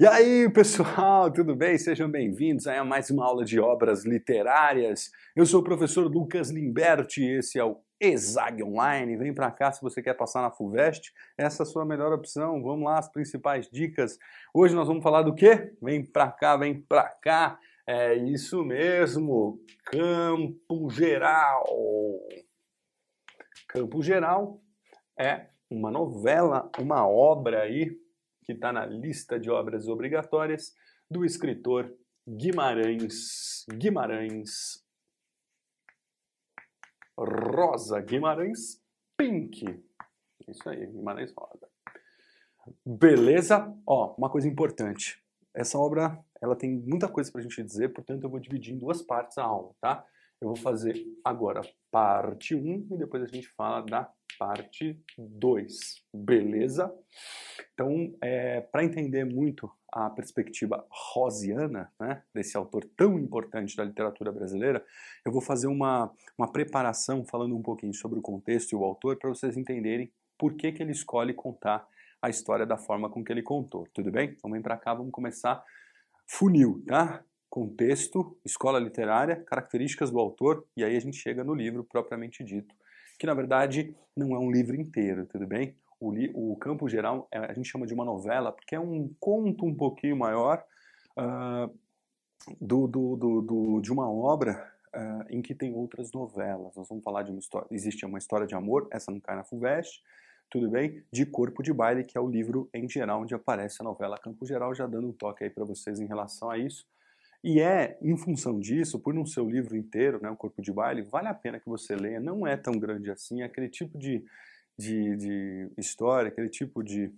E aí, pessoal, tudo bem? Sejam bem-vindos a mais uma aula de obras literárias. Eu sou o professor Lucas Limberti esse é o Exag Online. Vem para cá se você quer passar na FUVEST, essa é a sua melhor opção. Vamos lá, as principais dicas. Hoje nós vamos falar do quê? Vem para cá, vem para cá. É isso mesmo, Campo Geral. Campo Geral é uma novela, uma obra aí que está na lista de obras obrigatórias do escritor Guimarães Guimarães Rosa Guimarães Pink. Isso aí, Guimarães Rosa. Beleza? Ó, uma coisa importante. Essa obra, ela tem muita coisa para a gente dizer, portanto eu vou dividir em duas partes a aula, tá? Eu vou fazer agora parte 1 e depois a gente fala da parte 2, beleza? Então, é, para entender muito a perspectiva rosiana, né, desse autor tão importante da literatura brasileira, eu vou fazer uma, uma preparação falando um pouquinho sobre o contexto e o autor para vocês entenderem por que, que ele escolhe contar a história da forma com que ele contou, tudo bem? Então vem para cá, vamos começar funil, tá? Contexto, escola literária, características do autor e aí a gente chega no livro propriamente dito que na verdade não é um livro inteiro, tudo bem? O, o Campo Geral é, a gente chama de uma novela porque é um conto um pouquinho maior uh, do, do, do, do, de uma obra uh, em que tem outras novelas. Nós vamos falar de uma história, existe uma história de amor, essa não cai na FUVEST, tudo bem? De Corpo de Baile, que é o livro em geral onde aparece a novela Campo Geral, já dando um toque aí para vocês em relação a isso. E é em função disso, por não ser o livro inteiro, né, o Corpo de Baile, vale a pena que você leia. Não é tão grande assim, é aquele tipo de, de, de história, aquele tipo de,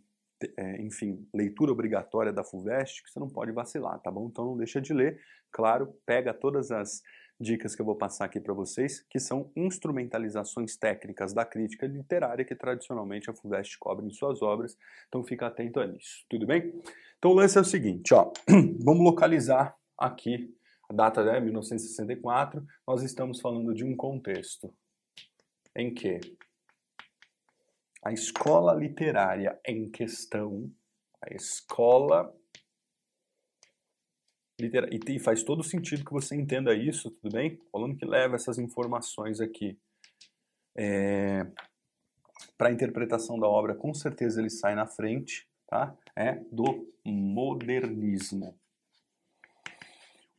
é, enfim, leitura obrigatória da FUVEST que você não pode vacilar, tá bom? Então não deixa de ler. Claro, pega todas as dicas que eu vou passar aqui para vocês, que são instrumentalizações técnicas da crítica literária que tradicionalmente a FUVEST cobre em suas obras. Então fica atento a isso, tudo bem? Então o lance é o seguinte, ó, vamos localizar aqui, a data é 1964, nós estamos falando de um contexto em que a escola literária em questão, a escola literária, e faz todo sentido que você entenda isso, tudo bem? Falando que leva essas informações aqui é, para a interpretação da obra, com certeza ele sai na frente, tá? É do modernismo.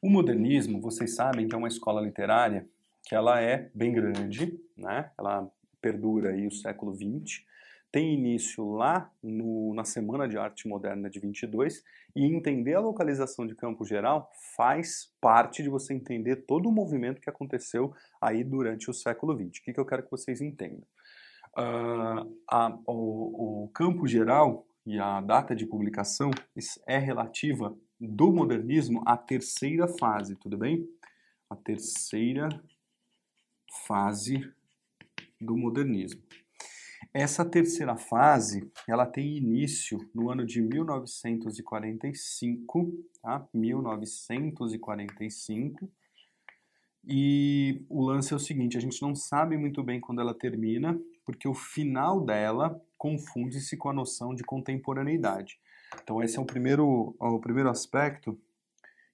O modernismo, vocês sabem que é uma escola literária que ela é bem grande, né? Ela perdura aí o século XX, tem início lá no, na Semana de Arte Moderna de 22 e entender a localização de Campo Geral faz parte de você entender todo o movimento que aconteceu aí durante o século XX. O que, que eu quero que vocês entendam? Uh, a, o, o Campo Geral e a data de publicação é relativa do modernismo a terceira fase, tudo bem? A terceira fase do modernismo. Essa terceira fase, ela tem início no ano de 1945, tá? 1945. E o lance é o seguinte, a gente não sabe muito bem quando ela termina, porque o final dela confunde-se com a noção de contemporaneidade. Então esse é o primeiro, o primeiro aspecto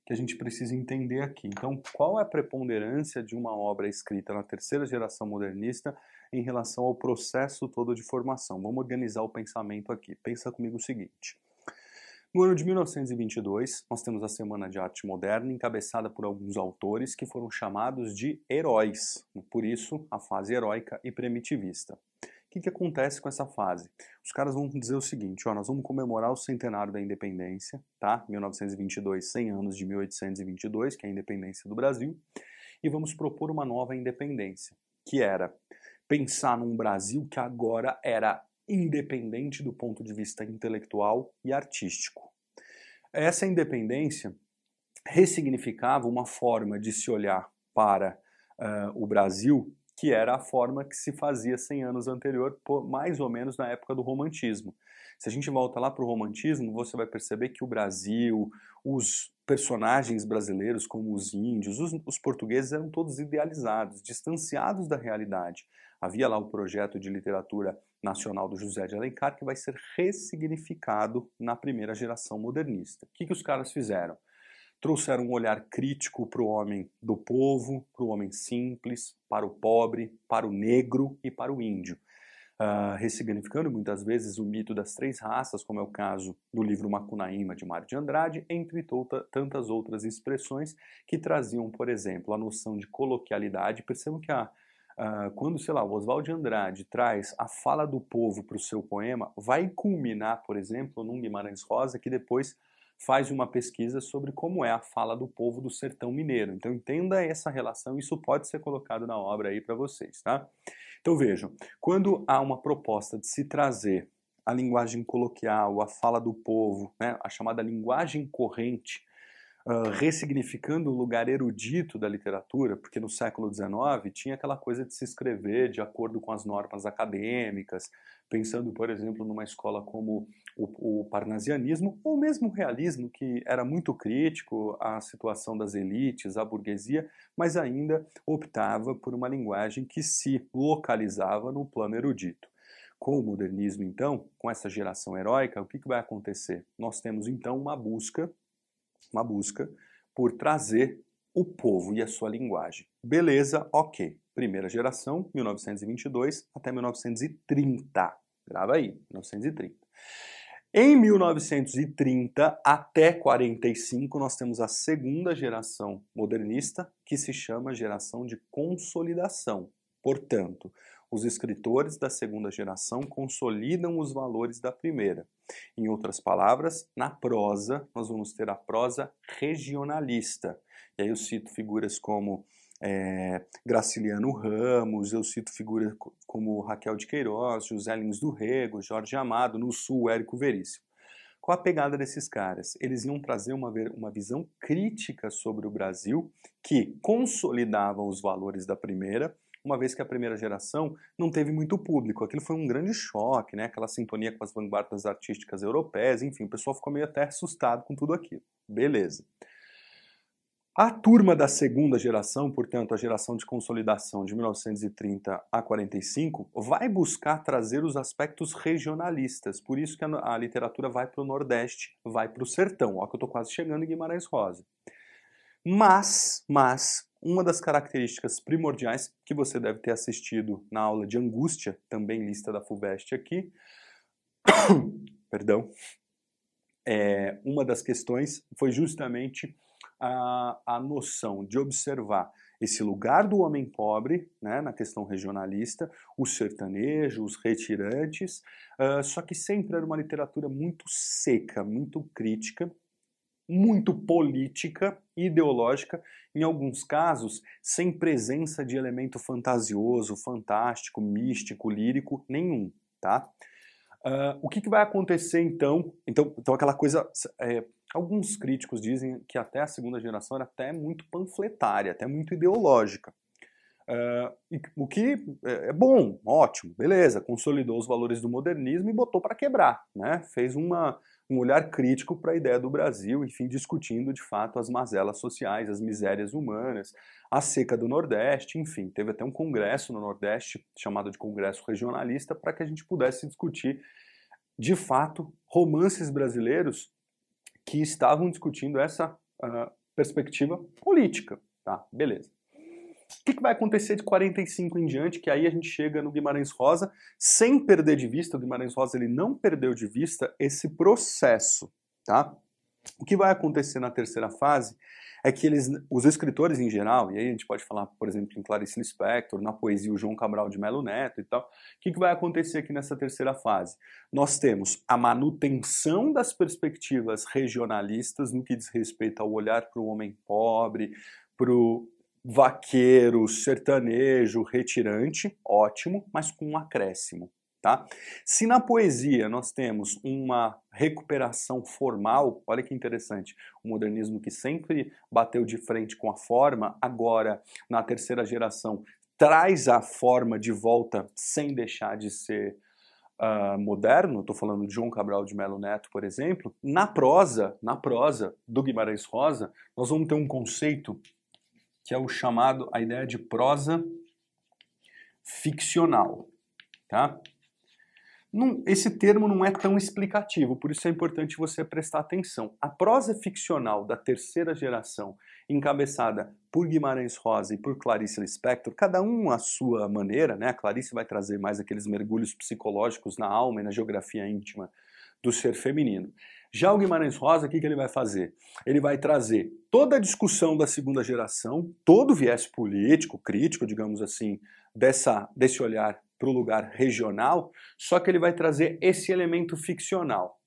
que a gente precisa entender aqui. Então, qual é a preponderância de uma obra escrita na terceira geração modernista em relação ao processo todo de formação? Vamos organizar o pensamento aqui. Pensa comigo o seguinte. No ano de 1922, nós temos a Semana de Arte Moderna, encabeçada por alguns autores que foram chamados de heróis, por isso a fase heróica e primitivista. O que, que acontece com essa fase? Os caras vão dizer o seguinte, ó, nós vamos comemorar o centenário da independência, tá? 1922, 100 anos de 1822, que é a independência do Brasil, e vamos propor uma nova independência, que era pensar num Brasil que agora era independente do ponto de vista intelectual e artístico. Essa independência ressignificava uma forma de se olhar para uh, o Brasil que era a forma que se fazia 100 anos anterior, mais ou menos na época do romantismo. Se a gente volta lá para o romantismo, você vai perceber que o Brasil, os personagens brasileiros, como os índios, os, os, portugueses, eram todos idealizados, distanciados da realidade. Havia lá o projeto de literatura nacional do José de Alencar, que vai ser ressignificado na primeira geração modernista. O que, que os caras fizeram? Trouxeram um olhar crítico para o homem do povo, para o homem simples, para o pobre, para o negro e para o índio. Uh, ressignificando muitas vezes o mito das três raças, como é o caso do livro Macunaíma de Mário de Andrade, entre tantas outras expressões que traziam, por exemplo, a noção de coloquialidade. Percebam que a, Uh, quando, sei lá, o Oswald de Andrade traz a fala do povo para o seu poema, vai culminar, por exemplo, num Guimarães Rosa, que depois faz uma pesquisa sobre como é a fala do povo do sertão mineiro. Então entenda essa relação, isso pode ser colocado na obra aí para vocês, tá? Então vejam, quando há uma proposta de se trazer a linguagem coloquial, a fala do povo, né, a chamada linguagem corrente uh, ressignificando o lugar erudito da literatura, porque no século XIX tinha aquela coisa de se escrever de acordo com as normas acadêmicas, pensando, por exemplo, numa escola como o, o parnasianismo, ou mesmo o realismo, que era muito crítico à situação das elites, à burguesia, mas ainda optava por uma linguagem que se localizava no plano erudito. Com o modernismo, então, com essa geração heróica, o que, que vai acontecer? Nós temos então uma busca uma busca por trazer o povo e a sua linguagem. Beleza, ok. Primeira geração, 1922 até 1930. Grava aí, 1930. Em 1930 até 45, nós temos a segunda geração modernista, que se chama geração de consolidação. Portanto, os escritores da segunda geração consolidam os valores da primeira. Em outras palavras, na prosa, nós vamos ter a prosa regionalista. E aí eu cito figuras como é, Graciliano Ramos, eu cito figuras como Raquel de Queiroz, José Lins do Rego, Jorge Amado, no Sul, Érico Veríssimo. Qual a pegada desses caras? Eles iam trazer uma, uma visão crítica sobre o Brasil que consolidava os valores da primeira uma vez que a primeira geração não teve muito público. Aquilo foi um grande choque, né? Aquela sintonia com as vanguardas artísticas europeias, enfim, o pessoal ficou meio até assustado com tudo aquilo. Beleza. A turma da segunda geração, portanto, a geração de consolidação de 1930 a 45, vai buscar trazer os aspectos regionalistas. Por isso que a, a literatura vai para o Nordeste, vai para o sertão. Ó, que eu estou quase chegando em Guimarães Rosa. Mas, mas, uma das características primordiais que você deve ter assistido na aula de angústia, também lista da FUVEST aqui, perdão, é, uma das questões foi justamente a, a noção de observar esse lugar do homem pobre, né, na questão regionalista, o sertanejo, os retirantes, uh, só que sempre era uma literatura muito seca, muito crítica, muito política, ideológica, em alguns casos sem presença de elemento fantasioso, fantástico, místico, lírico nenhum, tá? Uh, o que, que, vai acontecer então? Então, então aquela coisa, é, alguns críticos dizem que até a segunda geração era até muito panfletária, até muito ideológica. Uh, o que é, é bom, ótimo, beleza, consolidou os valores do modernismo e botou para quebrar, né? Fez uma um olhar crítico para a ideia do Brasil, enfim, discutindo de fato as mazelas sociais, as misérias humanas, a seca do Nordeste, enfim, teve até um congresso no Nordeste, chamado de Congresso Regionalista, para que a gente pudesse discutir de fato romances brasileiros que estavam discutindo essa uh, perspectiva política, tá? Beleza. O que, que, vai acontecer de 45 em diante, que aí a gente chega no Guimarães Rosa, sem perder de vista, o Guimarães Rosa ele não perdeu de vista esse processo, tá? O que vai acontecer na terceira fase é que eles, os escritores em geral, e aí a gente pode falar, por exemplo, em Clarice Lispector, na poesia o João Cabral de Melo Neto e tal, o que, que vai acontecer aqui nessa terceira fase? Nós temos a manutenção das perspectivas regionalistas no que diz respeito ao olhar para o homem pobre, para o vaqueiro, sertanejo, retirante, ótimo, mas com um acréscimo. Tá? Se na poesia nós temos uma recuperação formal, olha que interessante, o modernismo que sempre bateu de frente com a forma, agora na terceira geração traz a forma de volta sem deixar de ser uh, moderno. Estou falando de João Cabral de Melo Neto, por exemplo. Na prosa, na prosa do Guimarães Rosa, nós vamos ter um conceito que é o chamado, a ideia de prosa ficcional, tá? Não, esse termo não é tão explicativo, por isso é importante você prestar atenção. A prosa ficcional da terceira geração, encabeçada por Guimarães Rosa e por Clarice Lispector, cada um à sua maneira, né? A Clarice vai trazer mais aqueles mergulhos psicológicos na alma e na geografia íntima do ser feminino. Já o Guimarães Rosa, o que, que ele vai fazer? Ele vai trazer toda a discussão da segunda geração, todo o viés político, crítico, digamos assim, dessa, desse olhar para o lugar regional, só que ele vai trazer esse elemento ficcional.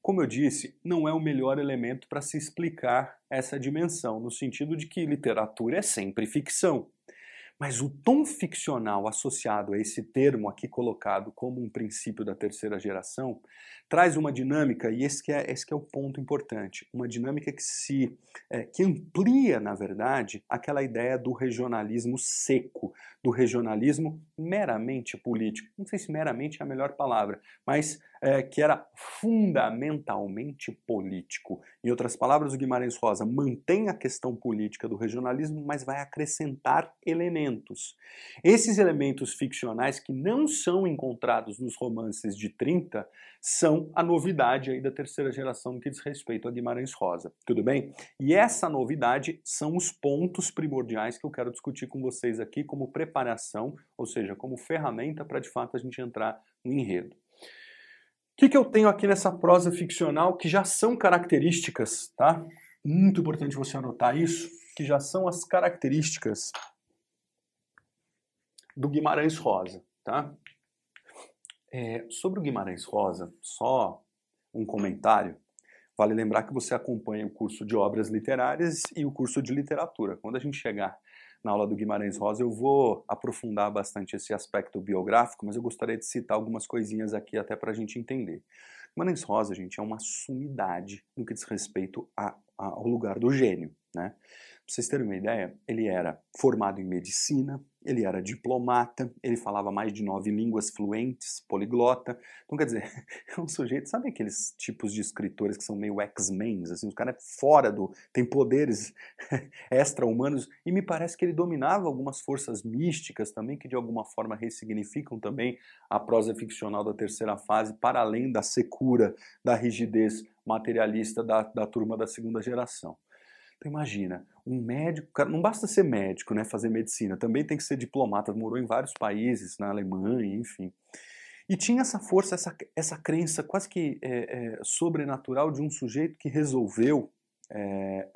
Como eu disse, não é o melhor elemento para se explicar essa dimensão, no sentido de que literatura é sempre ficção. Mas o tom ficcional associado a esse termo aqui colocado como um princípio da terceira geração traz uma dinâmica, e esse é, esse é o ponto importante, uma dinâmica que se é, que amplia, na verdade, aquela ideia do regionalismo seco, do regionalismo meramente político. Não sei se meramente é a melhor palavra, mas é, que era fundamentalmente político. Em outras palavras, o Guimarães Rosa mantém a questão política do regionalismo, mas vai acrescentar elementos. Esses elementos ficcionais que não são encontrados nos romances de 30 são a novidade aí da terceira geração no que diz respeito a Guimarães Rosa. Tudo bem? E essa novidade são os pontos primordiais que eu quero discutir com vocês aqui como preparação, ou seja, como ferramenta para de fato a gente entrar no enredo. O que, que eu tenho aqui nessa prosa ficcional que já são características, tá? Muito importante você anotar isso, que já são as características do Guimarães Rosa, tá? É, sobre o Guimarães Rosa, só um comentário. Vale lembrar que você acompanha o curso de obras literárias e o curso de literatura. Quando a gente chegar na aula do Guimarães Rosa, eu vou aprofundar bastante esse aspecto biográfico, mas eu gostaria de citar algumas coisinhas aqui até para a gente entender. Guimarães Rosa, gente, é uma sumidade no que diz respeito a, a, ao lugar do gênio, né? Vocês terem uma ideia, ele era formado em medicina, ele era diplomata, ele falava mais de nove línguas fluentes, poliglota. Então, quer dizer, é um sujeito, sabe aqueles tipos de escritores que são meio X-Men, assim, os caras fora do. tem poderes extra-humanos, e me parece que ele dominava algumas forças místicas também, que de alguma forma ressignificam também a prosa ficcional da terceira fase, para além da secura, da rigidez materialista da, da turma da segunda geração. Então imagina, um médico, não basta ser médico, né, fazer medicina, também tem que ser diplomata, morou em vários países, na Alemanha, enfim. E tinha essa força, essa, essa crença quase que é, é, sobrenatural de um sujeito que resolveu é,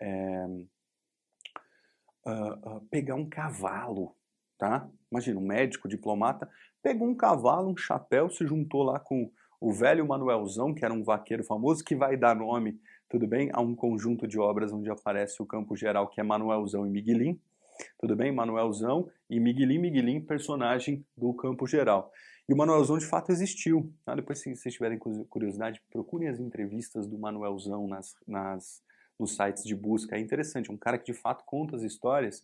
uh, uh, pegar um cavalo, tá? Imagina, um médico, diplomata, pegou um cavalo, um chapéu, se juntou lá com o velho Manuelzão, que era um vaqueiro famoso, que vai dar nome tudo bem? Há um conjunto de obras onde aparece o campo geral que é Manuelzão e Miguelim, tudo bem? Manuelzão e Miguelim, Miguelim, personagem do campo geral. E o Manuelzão de fato existiu. Tá? Depois, se vocês tiverem curiosidade, procurem as entrevistas do Manuelzão nas, nas, nos sites de busca. É interessante, um cara que de fato conta as histórias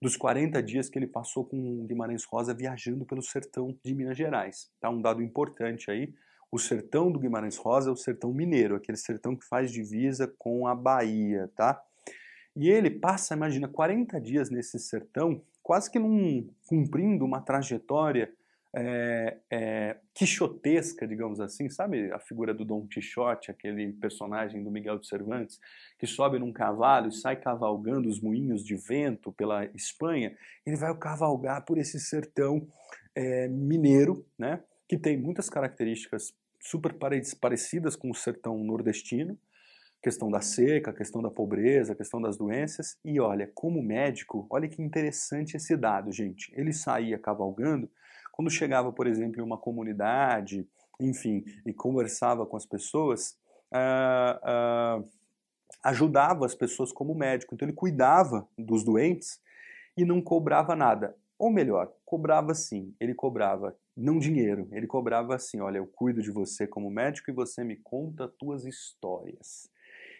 dos 40 dias que ele passou com Guimarães Rosa viajando pelo sertão de Minas Gerais. Tá? Um dado importante aí, o sertão do Guimarães Rosa é o sertão mineiro, aquele sertão que faz divisa com a Bahia, tá? E ele passa, imagina, 40 dias nesse sertão, quase que num, cumprindo uma trajetória é, é, quixotesca, digamos assim, sabe a figura do Dom Quixote, aquele personagem do Miguel de Cervantes, que sobe num cavalo e sai cavalgando os moinhos de vento pela Espanha, ele vai cavalgar por esse sertão é, mineiro, né, que tem muitas características super parecidas com o sertão nordestino, questão da seca, questão da pobreza, questão das doenças. E olha, como médico, olha que interessante esse dado, gente. Ele saía cavalgando quando chegava, por exemplo, em uma comunidade, enfim, e conversava com as pessoas, uh, uh, ajudava as pessoas como médico. Então ele cuidava dos doentes e não cobrava nada. Ou melhor, cobrava sim, ele cobrava não dinheiro, ele cobrava assim: olha, eu cuido de você como médico e você me conta tuas histórias.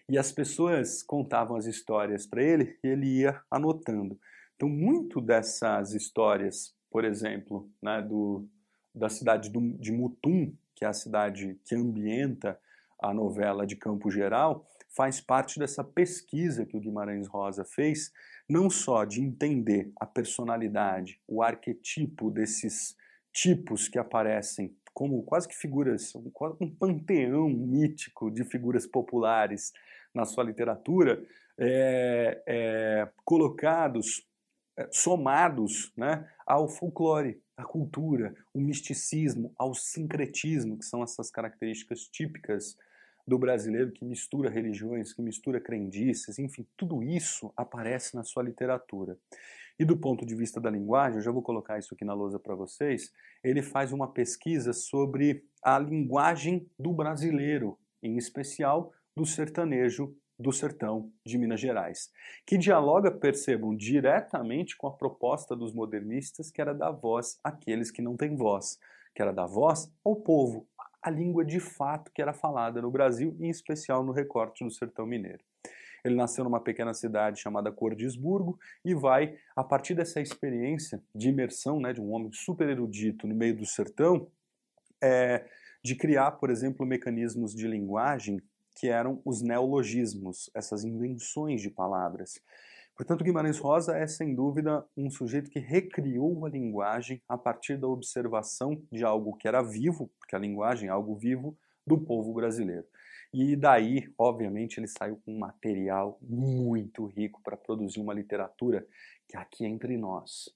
E as pessoas contavam as histórias para ele e ele ia anotando. Então, muito dessas histórias, por exemplo, né, do, da cidade do, de Mutum, que é a cidade que ambienta a novela de Campo Geral, faz parte dessa pesquisa que o Guimarães Rosa fez não só de entender a personalidade, o arquetipo desses tipos que aparecem como quase que figuras, um, panteão mítico de figuras populares na sua literatura, é, é, colocados, é, somados né, ao folclore, à cultura, o misticismo, ao sincretismo, que são essas características típicas do brasileiro que mistura religiões, que mistura crendices, enfim, tudo isso aparece na sua literatura. E do ponto de vista da linguagem, eu já vou colocar isso aqui na lousa para vocês, ele faz uma pesquisa sobre a linguagem do brasileiro, em especial do sertanejo do sertão de Minas Gerais, que dialoga, percebam, diretamente com a proposta dos modernistas, que era dar voz àqueles que não têm voz, que era dar voz ao povo, a língua de fato que era falada no Brasil, em especial no recorte do sertão mineiro. Ele nasceu numa pequena cidade chamada Cordisburgo e vai, a partir dessa experiência de imersão né, de um homem super erudito no meio do sertão, é, de criar, por exemplo, mecanismos de linguagem que eram os neologismos, essas invenções de palavras. Portanto, Guimarães Rosa é, sem dúvida, um sujeito que recriou a linguagem a partir da observação de algo que era vivo, porque a linguagem é algo vivo, do povo brasileiro. E daí, obviamente, ele saiu com um material muito rico para produzir uma literatura que aqui é entre nós.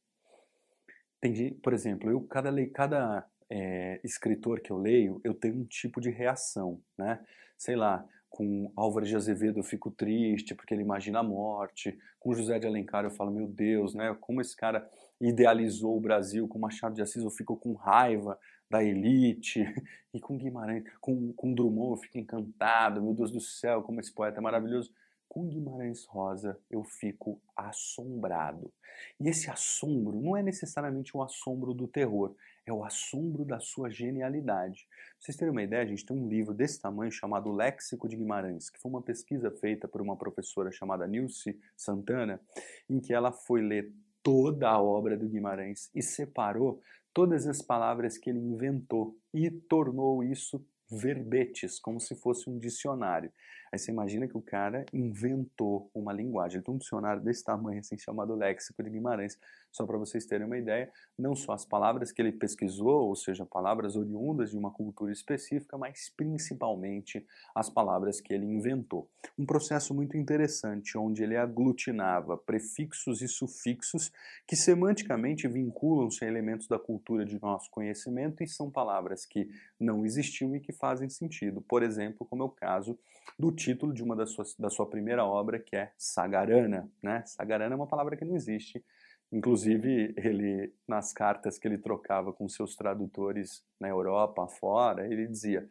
Tem, por exemplo, eu cada, cada é, escritor que eu leio, eu tenho um tipo de reação, né? Sei lá, com Álvares de Azevedo eu fico triste porque ele imagina a morte. Com José de Alencar eu falo, meu Deus, né? Como esse cara idealizou o Brasil. Com Machado de Assis eu fico com raiva da elite. E com Guimarães, com, com Drummond eu fico encantado. Meu Deus do céu, como esse poeta é maravilhoso. Com Guimarães Rosa eu fico assombrado. E esse assombro não é necessariamente um assombro do terror, é o assombro da sua genialidade. Pra vocês terem uma ideia, a gente tem um livro desse tamanho chamado Léxico de Guimarães, que foi uma pesquisa feita por uma professora chamada Nilce Santana, em que ela foi ler toda a obra do Guimarães e separou todas as palavras que ele inventou e tornou isso verbetes, como se fosse um dicionário. Aí você imagina que o cara inventou uma linguagem. Um dicionário desse tamanho, assim, chamado Léxico de Guimarães. Só para vocês terem uma ideia, não só as palavras que ele pesquisou, ou seja, palavras oriundas de uma cultura específica, mas principalmente as palavras que ele inventou. Um processo muito interessante, onde ele aglutinava prefixos e sufixos que semanticamente vinculam-se a elementos da cultura de nosso conhecimento e são palavras que não existiam e que fazem sentido. Por exemplo, como é o caso do título de uma das suas, da sua primeira obra, que é Sagarana. Né? Sagarana é uma palavra que não existe. Inclusive, ele, nas cartas que ele trocava com seus tradutores na Europa, fora, ele dizia: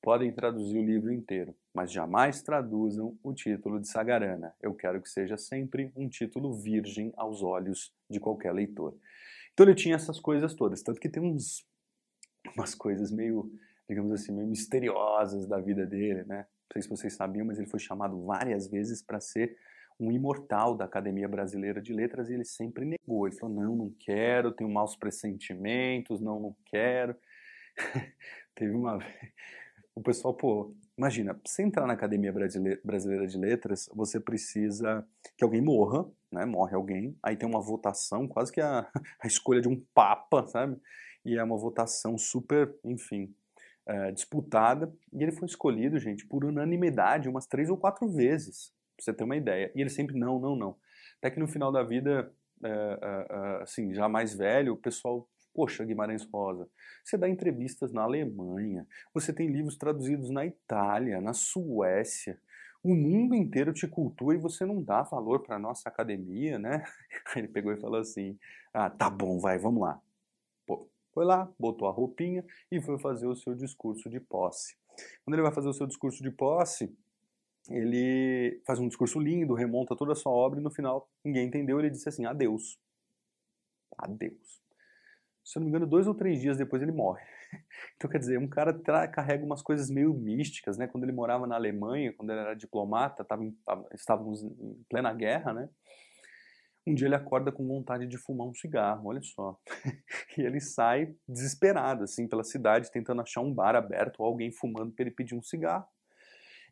podem traduzir o livro inteiro, mas jamais traduzam o título de Sagarana. Eu quero que seja sempre um título virgem aos olhos de qualquer leitor. Então ele tinha essas coisas todas, tanto que tem uns, umas coisas meio, digamos assim, meio misteriosas da vida dele, né? Não sei se vocês sabiam, mas ele foi chamado várias vezes para ser um imortal da Academia Brasileira de Letras e ele sempre negou. Ele falou: não, não quero, tenho maus pressentimentos, não, não quero. Teve uma vez. O pessoal, pô, imagina, pra você entrar na Academia Brasileira de Letras, você precisa que alguém morra, né? Morre alguém, aí tem uma votação, quase que a, a escolha de um papa, sabe? E é uma votação super, enfim, é, disputada, e ele foi escolhido, gente, por unanimidade umas três ou quatro vezes, pra você ter uma ideia. E ele sempre, não, não, não. Até que no final da vida, é, é, assim, já mais velho, o pessoal, poxa, Guimarães Rosa, você dá entrevistas na Alemanha, você tem livros traduzidos na Itália, na Suécia, o mundo inteiro te cultua e você não dá valor para nossa academia, né? Aí ele pegou e falou assim: ah, tá bom, vai, vamos lá. Foi lá, botou a roupinha e foi fazer o seu discurso de posse. Quando ele vai fazer o seu discurso de posse, ele faz um discurso lindo, remonta toda a sua obra e no final ninguém entendeu. Ele disse assim: adeus. Adeus. Se eu não me engano, dois ou três dias depois ele morre. Então, quer dizer, um cara carrega umas coisas meio místicas, né? Quando ele morava na Alemanha, quando ele era diplomata, tava em, estávamos em plena guerra, né? Um dia ele acorda com vontade de fumar um cigarro, olha só. e ele sai desesperado, assim, pela cidade, tentando achar um bar aberto ou alguém fumando para ele pedir um cigarro.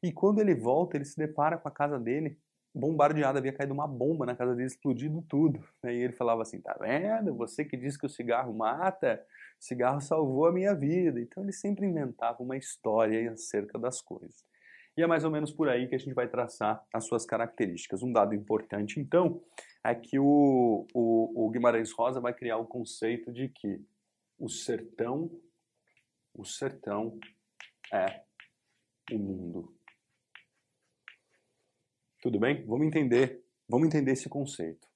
E quando ele volta, ele se depara com a casa dele bombardeado, havia caído uma bomba na casa dele, explodido tudo. Né? E ele falava assim: tá vendo? Você que diz que o cigarro mata, o cigarro salvou a minha vida. Então ele sempre inventava uma história acerca das coisas. E é mais ou menos por aí que a gente vai traçar as suas características. Um dado importante, então, é que o, o, o Guimarães Rosa vai criar o conceito de que o sertão, o sertão é o mundo. Tudo bem? Vamos entender, vamos entender esse conceito.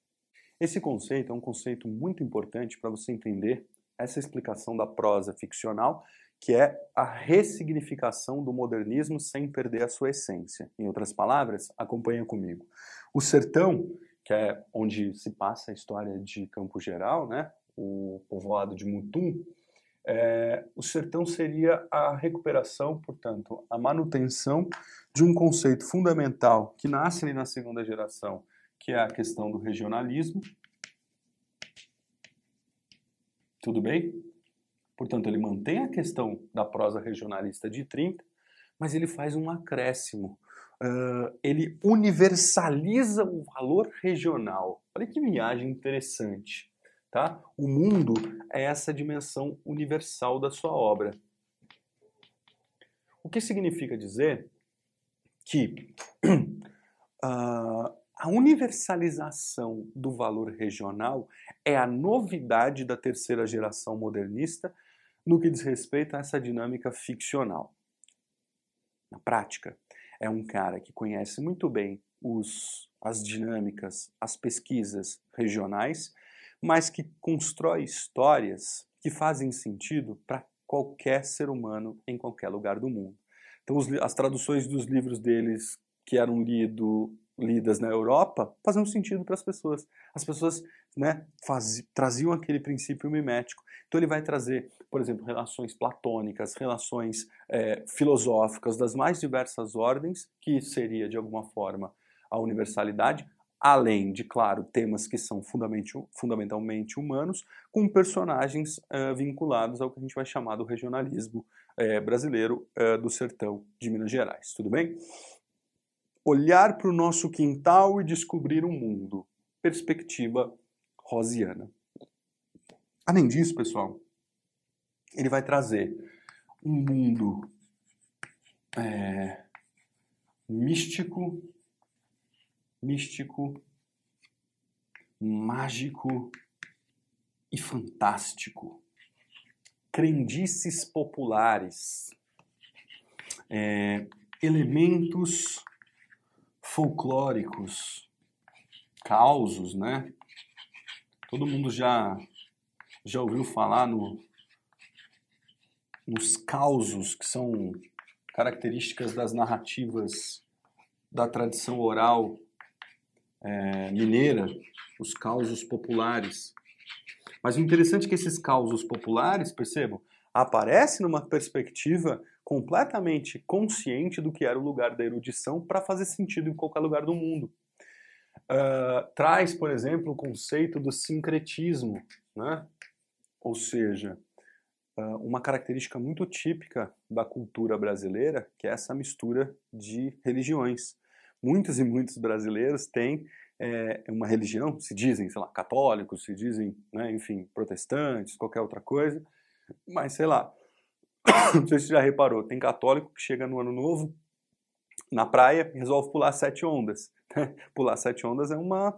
Esse conceito é um conceito muito importante para você entender essa explicação da prosa ficcional, que é a ressignificação do modernismo sem perder a sua essência. Em outras palavras, acompanha comigo. O sertão, que é onde se passa a história de Campo Geral, né? o povoado de Mutum, é, o sertão seria a recuperação, portanto, a manutenção de um conceito fundamental que nasce ali na segunda geração, que é a questão do regionalismo. Tudo bem? Portanto, ele mantém a questão da prosa regionalista de 30, mas ele faz um acréscimo. Uh, ele universaliza o valor regional. Olha que viagem interessante. Tá? O mundo é essa dimensão universal da sua obra. O que significa dizer que uh, a universalização do valor regional é a novidade da terceira geração modernista no que diz respeito a essa dinâmica ficcional. Na prática, é um cara que conhece muito bem os, as dinâmicas, as pesquisas regionais mas que constrói histórias que fazem sentido para qualquer ser humano em qualquer lugar do mundo. Então, as traduções dos livros deles que eram lido, lidas na Europa faziam sentido para as pessoas. As pessoas né, faz, traziam aquele princípio mimético. Então, ele vai trazer, por exemplo, relações platônicas, relações é, filosóficas das mais diversas ordens, que seria, de alguma forma, a universalidade, além de, claro, temas que são fundamentalmente humanos, com personagens uh, vinculados ao que a gente vai chamar do regionalismo uh, brasileiro uh, do sertão de Minas Gerais. Tudo bem? Olhar para o nosso quintal e descobrir o um mundo. Perspectiva rosiana. Além disso, pessoal, ele vai trazer um mundo é, místico místico, mágico e fantástico. Crendices populares, é, elementos folclóricos, causos, né? Todo mundo já já ouviu falar no, nos causos que são características das narrativas da tradição oral é, mineira, os causos populares. Mas o interessante é que esses causos populares, percebam, aparecem numa perspectiva completamente consciente do que era o lugar da erudição para fazer sentido em qualquer lugar do mundo. Uh, traz, por exemplo, o conceito do sincretismo, né? ou seja, uh, uma característica muito típica da cultura brasileira, que é essa mistura de religiões muitos e muitos brasileiros têm é, uma religião, se dizem, sei lá, católicos, se dizem, né, enfim, protestantes, qualquer outra coisa, mas sei lá, não sei se você já reparou, tem católico que chega no ano novo, na praia, e resolve pular sete ondas. Né? pular sete ondas é uma,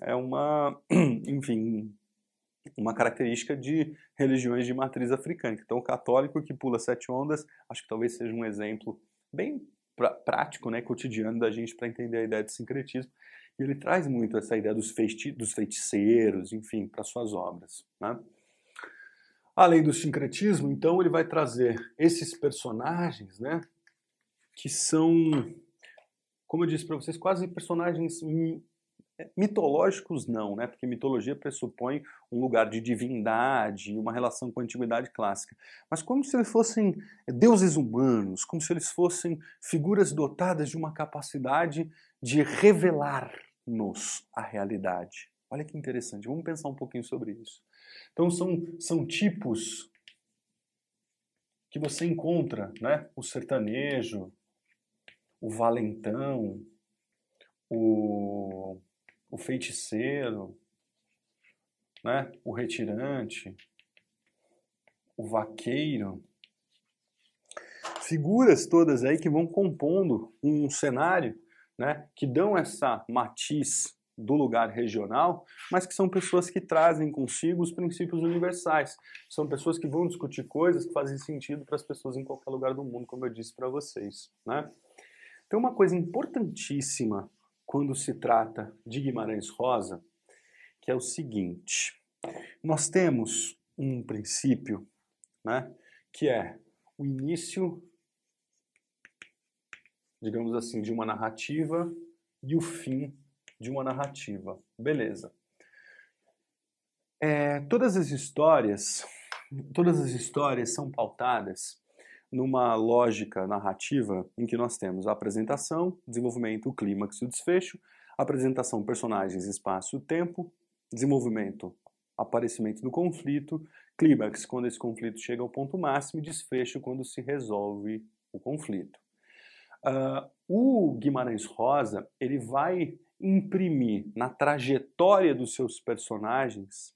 é uma, enfim, uma característica de religiões de matriz africana. Então, o católico que pula sete ondas, acho que talvez seja um exemplo bem prático, né, cotidiano da gente para entender a ideia de sincretismo. E ele traz muito essa ideia dos, feiti dos feiticeiros, enfim, para suas obras. Né? Além do sincretismo, então, ele vai trazer esses personagens, né, que são, como eu disse para vocês, quase personagens mitológicos não, né? Porque mitologia pressupõe um lugar de divindade, uma relação com a antiguidade clássica. Mas como se eles fossem deuses humanos, como se eles fossem figuras dotadas de uma capacidade de revelar-nos a realidade. Olha que interessante, vamos pensar um pouquinho sobre isso. Então são, são tipos que você encontra, né? O sertanejo, o valentão, o, o feiticeiro, né? o retirante, o vaqueiro. Figuras todas aí que vão compondo um cenário né? que dão essa matiz do lugar regional, mas que são pessoas que trazem consigo os princípios universais. São pessoas que vão discutir coisas que fazem sentido para as pessoas em qualquer lugar do mundo, como eu disse para vocês. Né? Tem uma coisa importantíssima quando se trata de Guimarães Rosa, que é o seguinte: nós temos um princípio, né, que é o início, digamos assim, de uma narrativa e o fim de uma narrativa. Beleza. É, todas as histórias, todas as histórias são pautadas numa lógica narrativa em que nós temos a apresentação, desenvolvimento, o clímax e o desfecho, apresentação, personagens, espaço, tempo, desenvolvimento, aparecimento do conflito, clímax quando esse conflito chega ao ponto máximo e desfecho quando se resolve o conflito. Uh, o Guimarães Rosa ele vai imprimir na trajetória dos seus personagens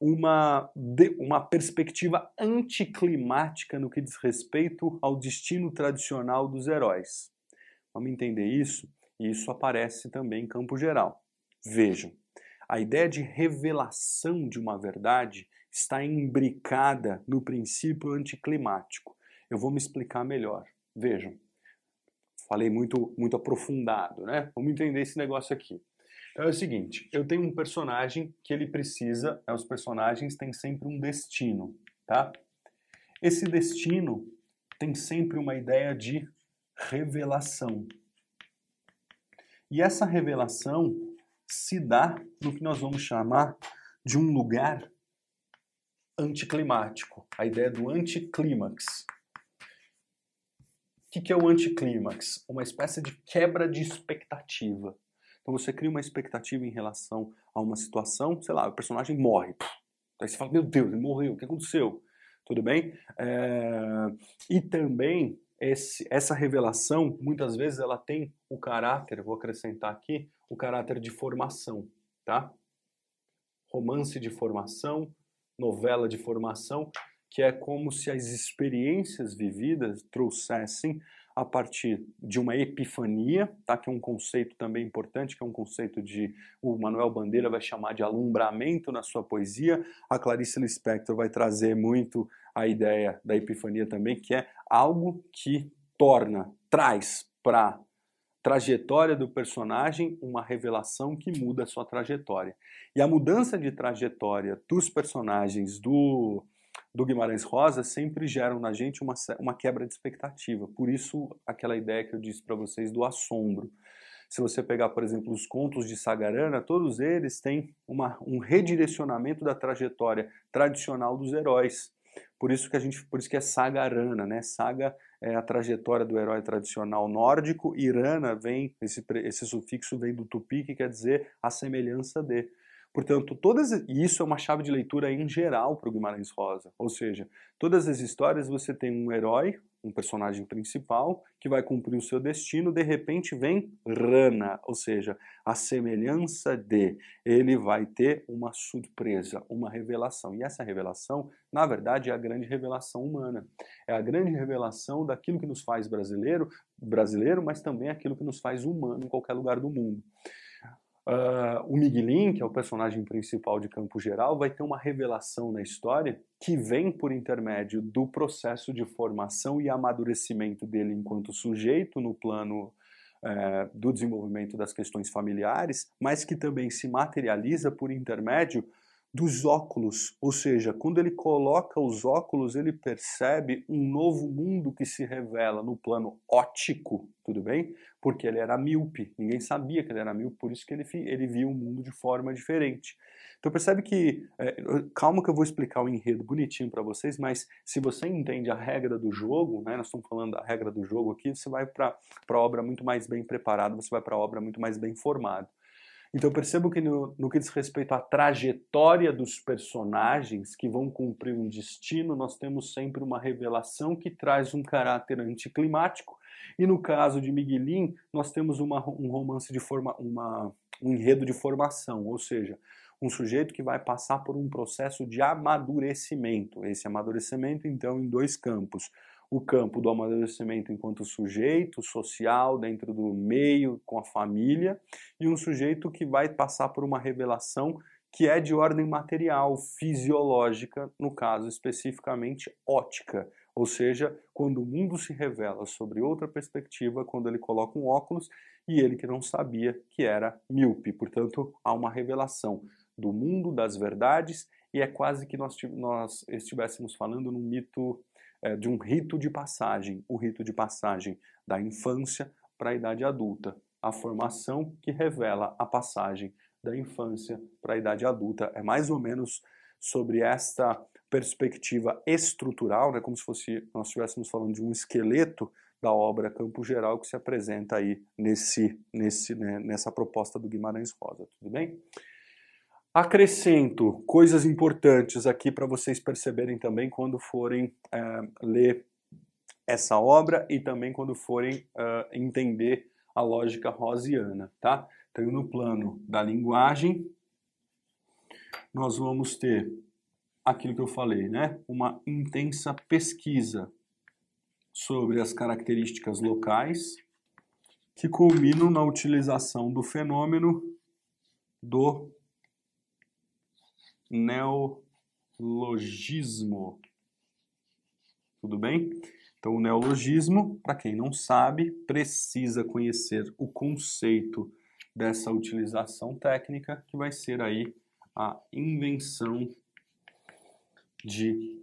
uma, uma perspectiva anticlimática no que diz respeito ao destino tradicional dos heróis. Vamos entender isso? E isso aparece também em campo geral. Vejam, a ideia de revelação de uma verdade está imbricada no princípio anticlimático. Eu vou me explicar melhor. Vejam, falei muito, muito aprofundado, né? Vamos entender esse negócio aqui. Então é o seguinte, eu tenho um personagem que ele precisa, né, os personagens têm sempre um destino, tá? Esse destino tem sempre uma ideia de revelação. E essa revelação se dá no que nós vamos chamar de um lugar anticlimático, a ideia do anticlímax. O que é o anticlímax? Uma espécie de quebra de expectativa. Então você cria uma expectativa em relação a uma situação, sei lá, o personagem morre. Aí você fala, meu Deus, ele morreu, o que aconteceu? Tudo bem? É... E também esse, essa revelação, muitas vezes, ela tem o caráter, vou acrescentar aqui, o caráter de formação, tá? Romance de formação, novela de formação, que é como se as experiências vividas trouxessem a partir de uma epifania, tá? que é um conceito também importante, que é um conceito de o Manuel Bandeira vai chamar de alumbramento na sua poesia, a Clarice Lispector vai trazer muito a ideia da epifania também, que é algo que torna, traz para trajetória do personagem uma revelação que muda a sua trajetória. E a mudança de trajetória dos personagens do do Guimarães Rosa sempre geram na gente uma, uma quebra de expectativa. Por isso, aquela ideia que eu disse para vocês do assombro. Se você pegar, por exemplo, os contos de Sagarana, todos eles têm uma, um redirecionamento da trajetória tradicional dos heróis. Por isso que a gente, por isso que é Sagarana, né? Saga é a trajetória do herói tradicional nórdico, Irana vem esse, esse sufixo vem do tupi que quer dizer a semelhança de. Portanto, todas e isso é uma chave de leitura em geral para o Guimarães Rosa. Ou seja, todas as histórias você tem um herói, um personagem principal, que vai cumprir o seu destino, de repente vem Rana, ou seja, a semelhança de. Ele vai ter uma surpresa, uma revelação. E essa revelação, na verdade, é a grande revelação humana. É a grande revelação daquilo que nos faz brasileiro, brasileiro, mas também aquilo que nos faz humano em qualquer lugar do mundo. Uh, o Miguelin, que é o personagem principal de Campo Geral, vai ter uma revelação na história que vem por intermédio do processo de formação e amadurecimento dele enquanto sujeito no plano uh, do desenvolvimento das questões familiares, mas que também se materializa por intermédio dos óculos, ou seja, quando ele coloca os óculos, ele percebe um novo mundo que se revela no plano óptico, tudo bem? Porque ele era míope, ninguém sabia que ele era míope, por isso que ele, ele via o mundo de forma diferente. Então percebe que, é, calma que eu vou explicar o enredo bonitinho para vocês, mas se você entende a regra do jogo, né, nós estamos falando da regra do jogo aqui, você vai para a obra muito mais bem preparado, você vai para a obra muito mais bem formado. Então percebo que no, no, que diz respeito à trajetória dos personagens que vão cumprir um destino, nós temos sempre uma revelação que traz um caráter anticlimático, E no caso de Miguelin, nós temos uma, um romance de forma, uma, um enredo de formação, ou seja, um sujeito que vai passar por um processo de amadurecimento. Esse amadurecimento, então, em dois campos. O campo do amadurecimento enquanto sujeito social, dentro do meio, com a família, e um sujeito que vai passar por uma revelação que é de ordem material, fisiológica, no caso especificamente ótica, ou seja, quando o mundo se revela sobre outra perspectiva, quando ele coloca um óculos e ele que não sabia que era míope. Portanto, há uma revelação do mundo, das verdades, e é quase que nós, nós estivéssemos falando num mito, é, de um rito de passagem, o rito de passagem da infância para a idade adulta, a formação que revela a passagem da infância para a idade adulta. É mais ou menos sobre esta perspectiva estrutural, né, como se fosse nós estivéssemos falando de um esqueleto da obra Campo Geral que se apresenta aí nesse, nesse, né, nessa proposta do Guimarães Rosa, tudo bem? Acrescento coisas importantes aqui para vocês perceberem também quando forem é, ler essa obra e também quando forem uh, entender a lógica rosiana, tá? Então, no plano da linguagem, nós vamos ter aquilo que eu falei, né? Uma intensa pesquisa sobre as características locais que culminam na utilização do fenômeno do neologismo. Tudo bem? Então, o neologismo, para quem não sabe, precisa conhecer o conceito dessa utilização técnica, que vai ser aí a invenção de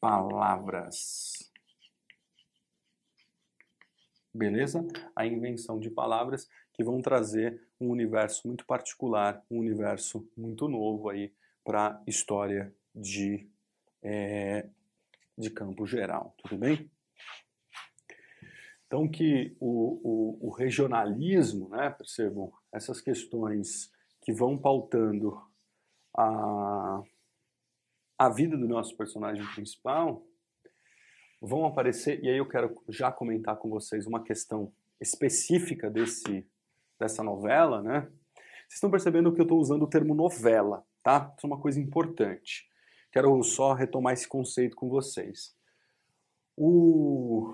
palavras. Beleza? A invenção de palavras que vão trazer um universo muito particular, um universo muito novo aí para a história de, é, de campo geral. Tudo bem? Então que o, o, o regionalismo, né, percebam, essas questões que vão pautando a, a vida do nosso personagem principal, vão aparecer, e aí eu quero já comentar com vocês uma questão específica desse, dessa novela, né? Vocês estão percebendo que eu estou usando o termo novela, tá? Isso é uma coisa importante. Quero só retomar esse conceito com vocês. O,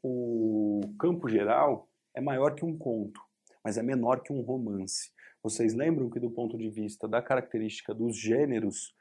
o campo geral é maior que um conto, mas é menor que um romance. Vocês lembram que, do ponto de vista da característica dos gêneros,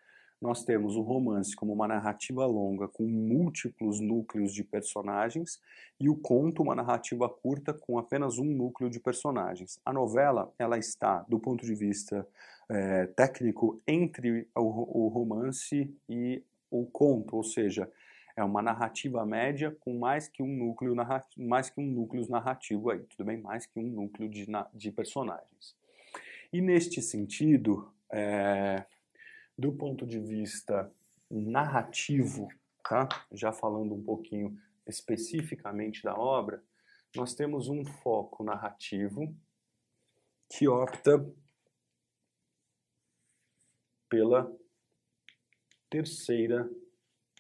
nós temos o romance como uma narrativa longa com múltiplos núcleos de personagens e o conto uma narrativa curta com apenas um núcleo de personagens. A novela ela está, do ponto de vista é, técnico, entre o, o romance e o conto, ou seja, é uma narrativa média com mais que um núcleo narrativo, mais que um núcleo narrativo aí, tudo bem? Mais que um núcleo de, de personagens. E neste sentido, é, do ponto de vista narrativo, tá? Já falando um pouquinho especificamente da obra, nós temos um foco narrativo que opta pela terceira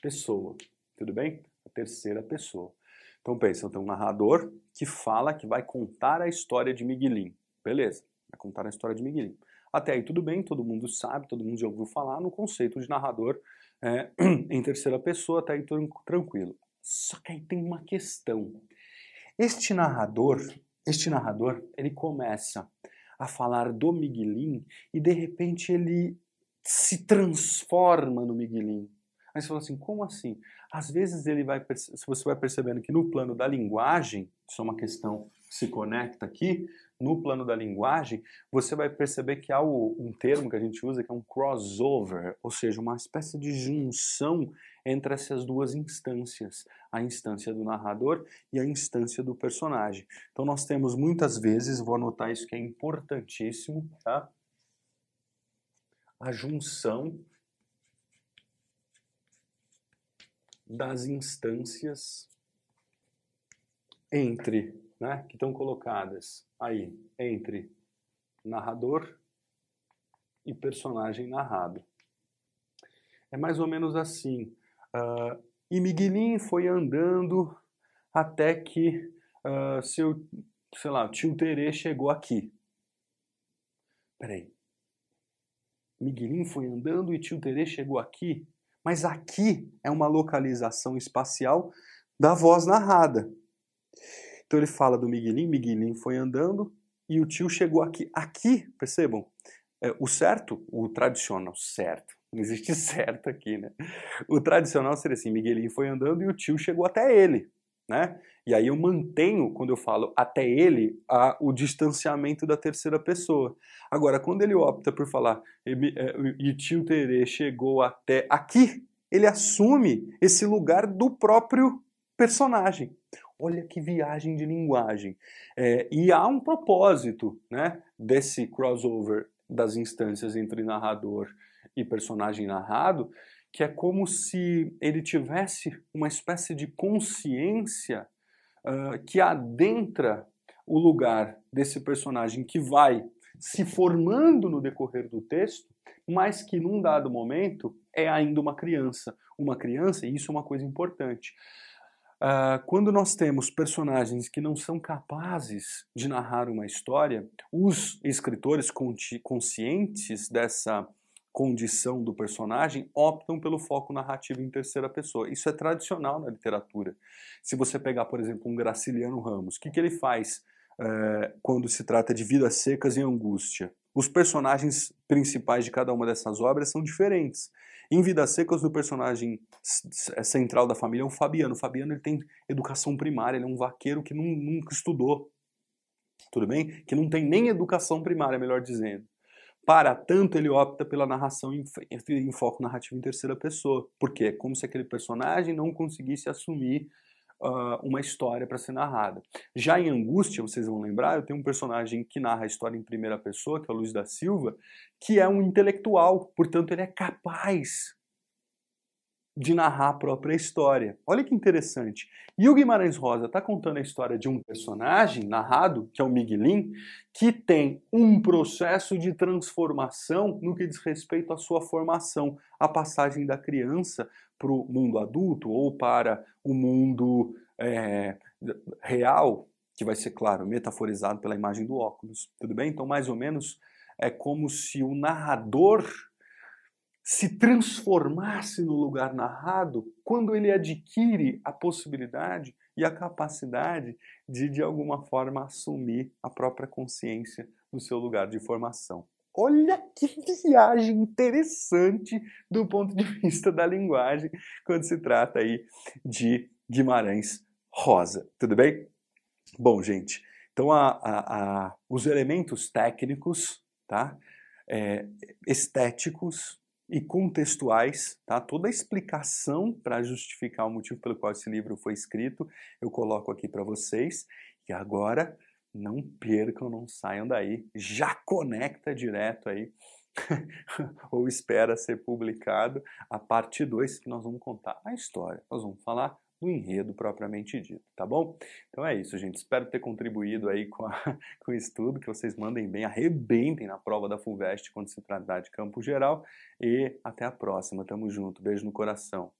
pessoa. Tudo bem? A terceira pessoa. Então pensa, tem um narrador que fala que vai contar a história de Miguelin. Beleza, vai contar a história de Miguelin. Até aí tudo bem, todo mundo sabe, todo mundo já ouviu falar no conceito de narrador é, em terceira pessoa, até aí tranquilo. Só que aí tem uma questão. Este narrador, este narrador, ele começa a falar do Miguelin e de repente ele se transforma no Miguelin. Aí você fala assim, como assim? Às vezes ele vai, se você vai percebendo que no plano da linguagem, isso é uma questão que se conecta aqui, no plano da linguagem, você vai perceber que há um termo que a gente usa que é um crossover, ou seja, uma espécie de junção entre essas duas instâncias, a instância do narrador e a instância do personagem. Então nós temos muitas vezes, vou anotar isso que é importantíssimo, tá? A junção das instâncias entre, né, que estão colocadas aí entre narrador e personagem narrado. É mais ou menos assim. Uh, e Miguelin foi andando até que uh, seu, sei lá, tio Terê chegou aqui. Peraí. Miguelinho foi andando e tio Terê chegou aqui. Mas aqui é uma localização espacial da voz narrada. Então ele fala do Miguelinho, Miguelinho foi andando e o tio chegou aqui. Aqui, percebam, é, o certo, o tradicional, certo, não existe certo aqui, né? O tradicional seria assim, Miguelinho foi andando e o tio chegou até ele, né? E aí eu mantenho, quando eu falo até ele, a, o distanciamento da terceira pessoa. Agora, quando ele opta por falar e, é, e tio Terê chegou até aqui, ele assume esse lugar do próprio personagem. Olha que viagem de linguagem. É, e há um propósito né, desse crossover das instâncias entre narrador e personagem narrado, que é como se ele tivesse uma espécie de consciência uh, que adentra o lugar desse personagem que vai se formando no decorrer do texto, mas que num dado momento é ainda uma criança. Uma criança, e isso é uma coisa importante. Uh, quando nós temos personagens que não são capazes de narrar uma história, os escritores conscientes dessa condição do personagem optam pelo foco narrativo em terceira pessoa. Isso é tradicional na literatura. Se você pegar, por exemplo, um Graciliano Ramos, o que, que ele faz uh, quando se trata de vidas secas e angústia? Os personagens principais de cada uma dessas obras são diferentes. Em Vidas Secas, o personagem central da família é o Fabiano. O Fabiano ele tem educação primária, ele é um vaqueiro que nunca estudou. Tudo bem? Que não tem nem educação primária, melhor dizendo. Para tanto, ele opta pela narração em, em foco narrativo em terceira pessoa. Porque é como se aquele personagem não conseguisse assumir uh, uma história para ser narrada. Já em Angústia, vocês vão lembrar, eu tenho um personagem que narra a história em primeira pessoa, que é o Luiz da Silva, que é um intelectual, portanto, ele é capaz de narrar a própria história. Olha que interessante. E o Guimarães Rosa está contando a história de um personagem narrado, que é o Miguelin, que tem um processo de transformação no que diz respeito à sua formação, a passagem da criança para o mundo adulto ou para o mundo é, real, que vai ser, claro, metaforizado pela imagem do óculos. Tudo bem? Então, mais ou menos, é como se o narrador se transformasse no lugar narrado quando ele adquire a possibilidade e a capacidade de, de alguma forma, assumir a própria consciência no seu lugar de formação. Olha que viagem interessante do ponto de vista da linguagem quando se trata aí de Guimarães Rosa. Tudo bem? Bom, gente, então a, a, a, os elementos técnicos, tá? É, estéticos e contextuais, tá? Toda a explicação para justificar o motivo pelo qual esse livro foi escrito, eu coloco aqui para vocês. E agora, não percam, não saiam daí, já conecta direto aí ou espera ser publicado a parte 2 que nós vamos contar a história. Nós vamos falar do enredo propriamente dito, tá bom? Então é isso, gente. Espero ter contribuído aí com, a, com o estudo, que vocês mandem bem, arrebentem na prova da FUVEST quando se tratar de campo geral. E até a próxima. Tamo junto. Beijo no coração.